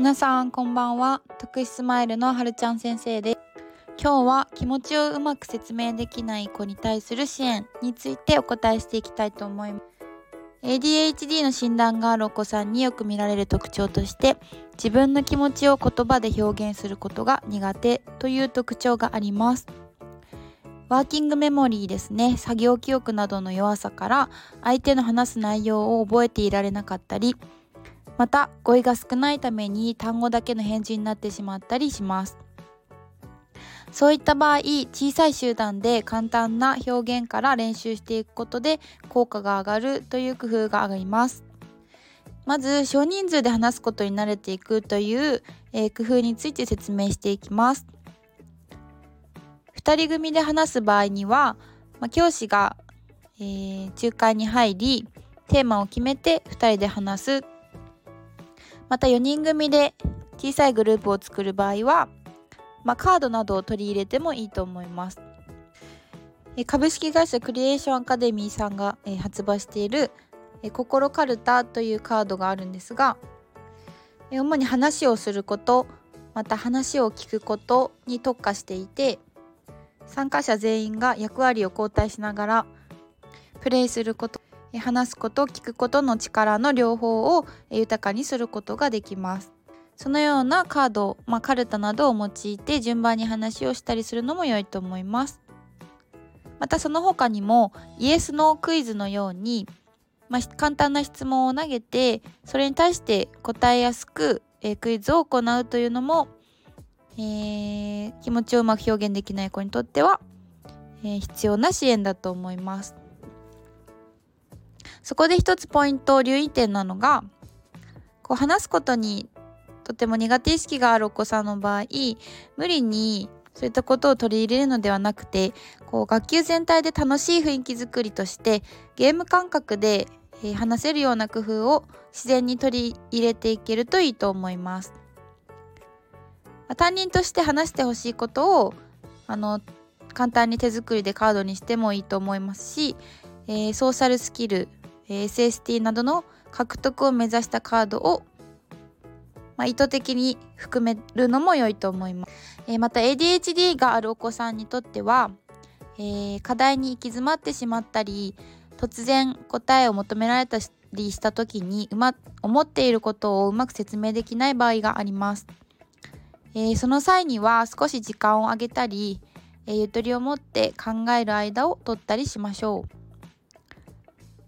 皆さんこんばんは。特殊スマイルのはるちゃん先生です。今日は気持ちをうまく説明できない子に対する支援についてお答えしていきたいと思います。ADHD の診断があるお子さんによく見られる特徴として自分の気持ちを言葉で表現することが苦手という特徴があります。ワーキングメモリーですね。作業記憶などの弱さから相手の話す内容を覚えていられなかったりまた語彙が少ないために単語だけの返事になってしまったりします。そういった場合小さい集団で簡単な表現から練習していくことで効果が上がるという工夫が上がります。まず少人数で話すことに慣れていくという、えー、工夫について説明していきます。2人組で話す場合には、まあ、教師が、えー、仲介に入りテーマを決めて2人で話すまた4人組で小さいグループを作る場合は、まあ、カードなどを取り入れてもいいと思います。株式会社クリエーションアカデミーさんが発売している心カルタというカードがあるんですが主に話をすることまた話を聞くことに特化していて参加者全員が役割を交代しながらプレイすること話すこと聞くことの力の両方を豊かにすることができます。そのようなカード、まあ、カルタなどを用いて順番に話をしたりするのも良いと思います。またその他にもイエス・ノークイズのように、まあ、簡単な質問を投げてそれに対して答えやすく、えー、クイズを行うというのも、えー、気持ちをうまく表現できない子にとっては、えー、必要な支援だと思います。そこで一つポイント留意点なのがこう話すことにとても苦手意識があるお子さんの場合無理にそういったことを取り入れるのではなくてこう学級全体で楽しい雰囲気づくりとしてゲーム感覚で、話せるような工夫を自然に取り入れていけるといいと思います。まあ、担任として話してほしいことをあの簡単に手作りでカードにしてもいいと思いますし、えー、ソーシャルスキル SST などの獲得を目指したカードを、まあ、意図的に含めるのも良いと思います。えー、また ADHD があるお子さんにとっては、えー、課題に行き詰まってしまったり突然答えを求められたりした時にうま思っていることをうまく説明できない場合があります。えー、その際には少し時間をあげたり、えゆとりを持って考える間を取ったりしましょう。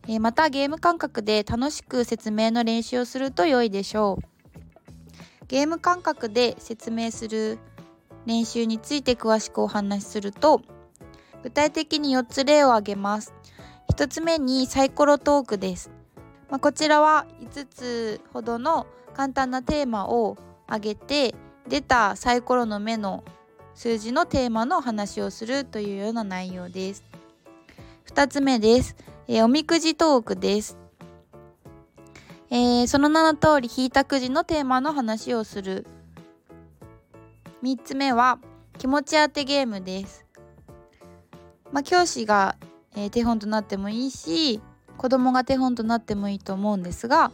え、またゲーム感覚で楽しく説明の練習をすると良いでしょう。ゲーム感覚で説明する練習について詳しくお話しすると具体的に4つ例を挙げます。1つ目にサイコロトークです、まあ、こちらは5つほどの簡単なテーマを挙げて出たサイコロの目の数字のテーマの話をするというような内容です。2つ目です。えー、おみくじトークです。えー、その名の通り引いたくじのテーマの話をする。3つ目は気持ち当てゲームです。まあ、教師が、えー、手本となってもいいし子供が手本となってもいいと思うんですが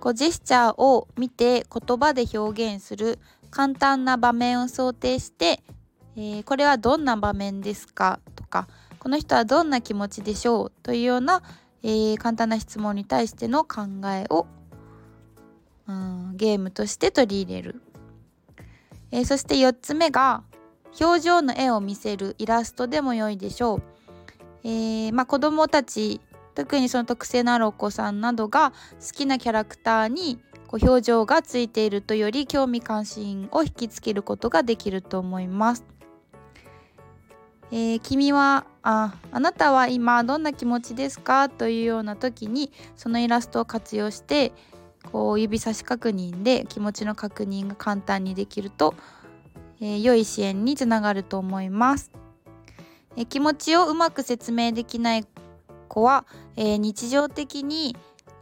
こうジェスチャーを見て言葉で表現する簡単な場面を想定して、えー、これはどんな場面ですかとかこの人はどんな気持ちでしょう？というような、えー、簡単な質問に対しての考えを、うん、ゲームとして取り入れる、えー、そして4つ目が表情の絵を見せるイラストでも良いでしょう、えーまあ、子どもたち特にその特性のあるお子さんなどが好きなキャラクターにこう表情がついているとより興味関心を引きつけることができると思います。えー、君はああなたは今どんな気持ちですか？というような時にそのイラストを活用してこう指差し確認で気持ちの確認が簡単にできると、えー、良い支援につながると思います、えー、気持ちをうまく説明できない子は、え日常的に、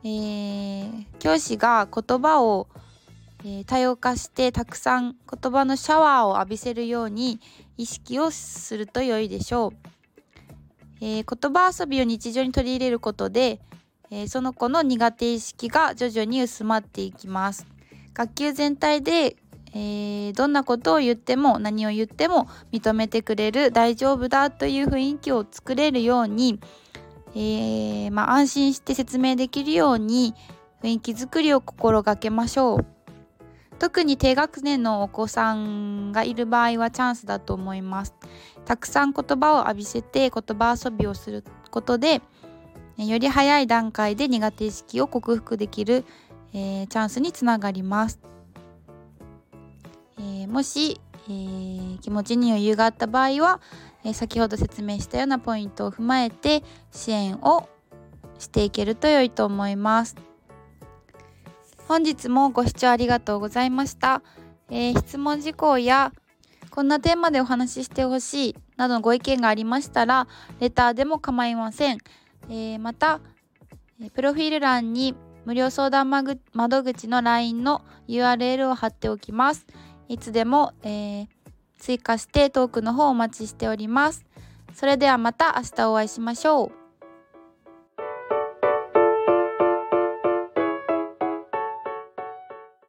え教師が言葉をえ、多様化してたくさん言葉のシャワーを浴びせるように意識をすると良いでしょう、えー、言葉遊びを日常に取り入れることで、えー、その子の苦手意識が徐々に薄まっていきます学級全体で、えー、どんなことを言っても何を言っても認めてくれる大丈夫だという雰囲気を作れるように、えー、まあ、安心して説明できるように雰囲気づくりを心がけましょう。特に低学年のお子さんがいる場合はチャンスだと思います。たくさん言葉を浴びせて言葉遊びをすることでより早い段階で苦手意識を克服できる、えー、チャンスにつながります。えー、もし、えー、気持ちに余裕があった場合は、え先ほど説明したようなポイントを踏まえて支援をしていけると良いと思います。本日もご視聴ありがとうございました。えー、質問事項やこんなテーマでお話ししてほしいなどのご意見がありましたらレターでも構いません。えー、またプロフィール欄に無料相談窓口の LINE の URL を貼っておきます。いつでも、えー、追加してトークの方お待ちしております。それではまた明日お会いしましょう。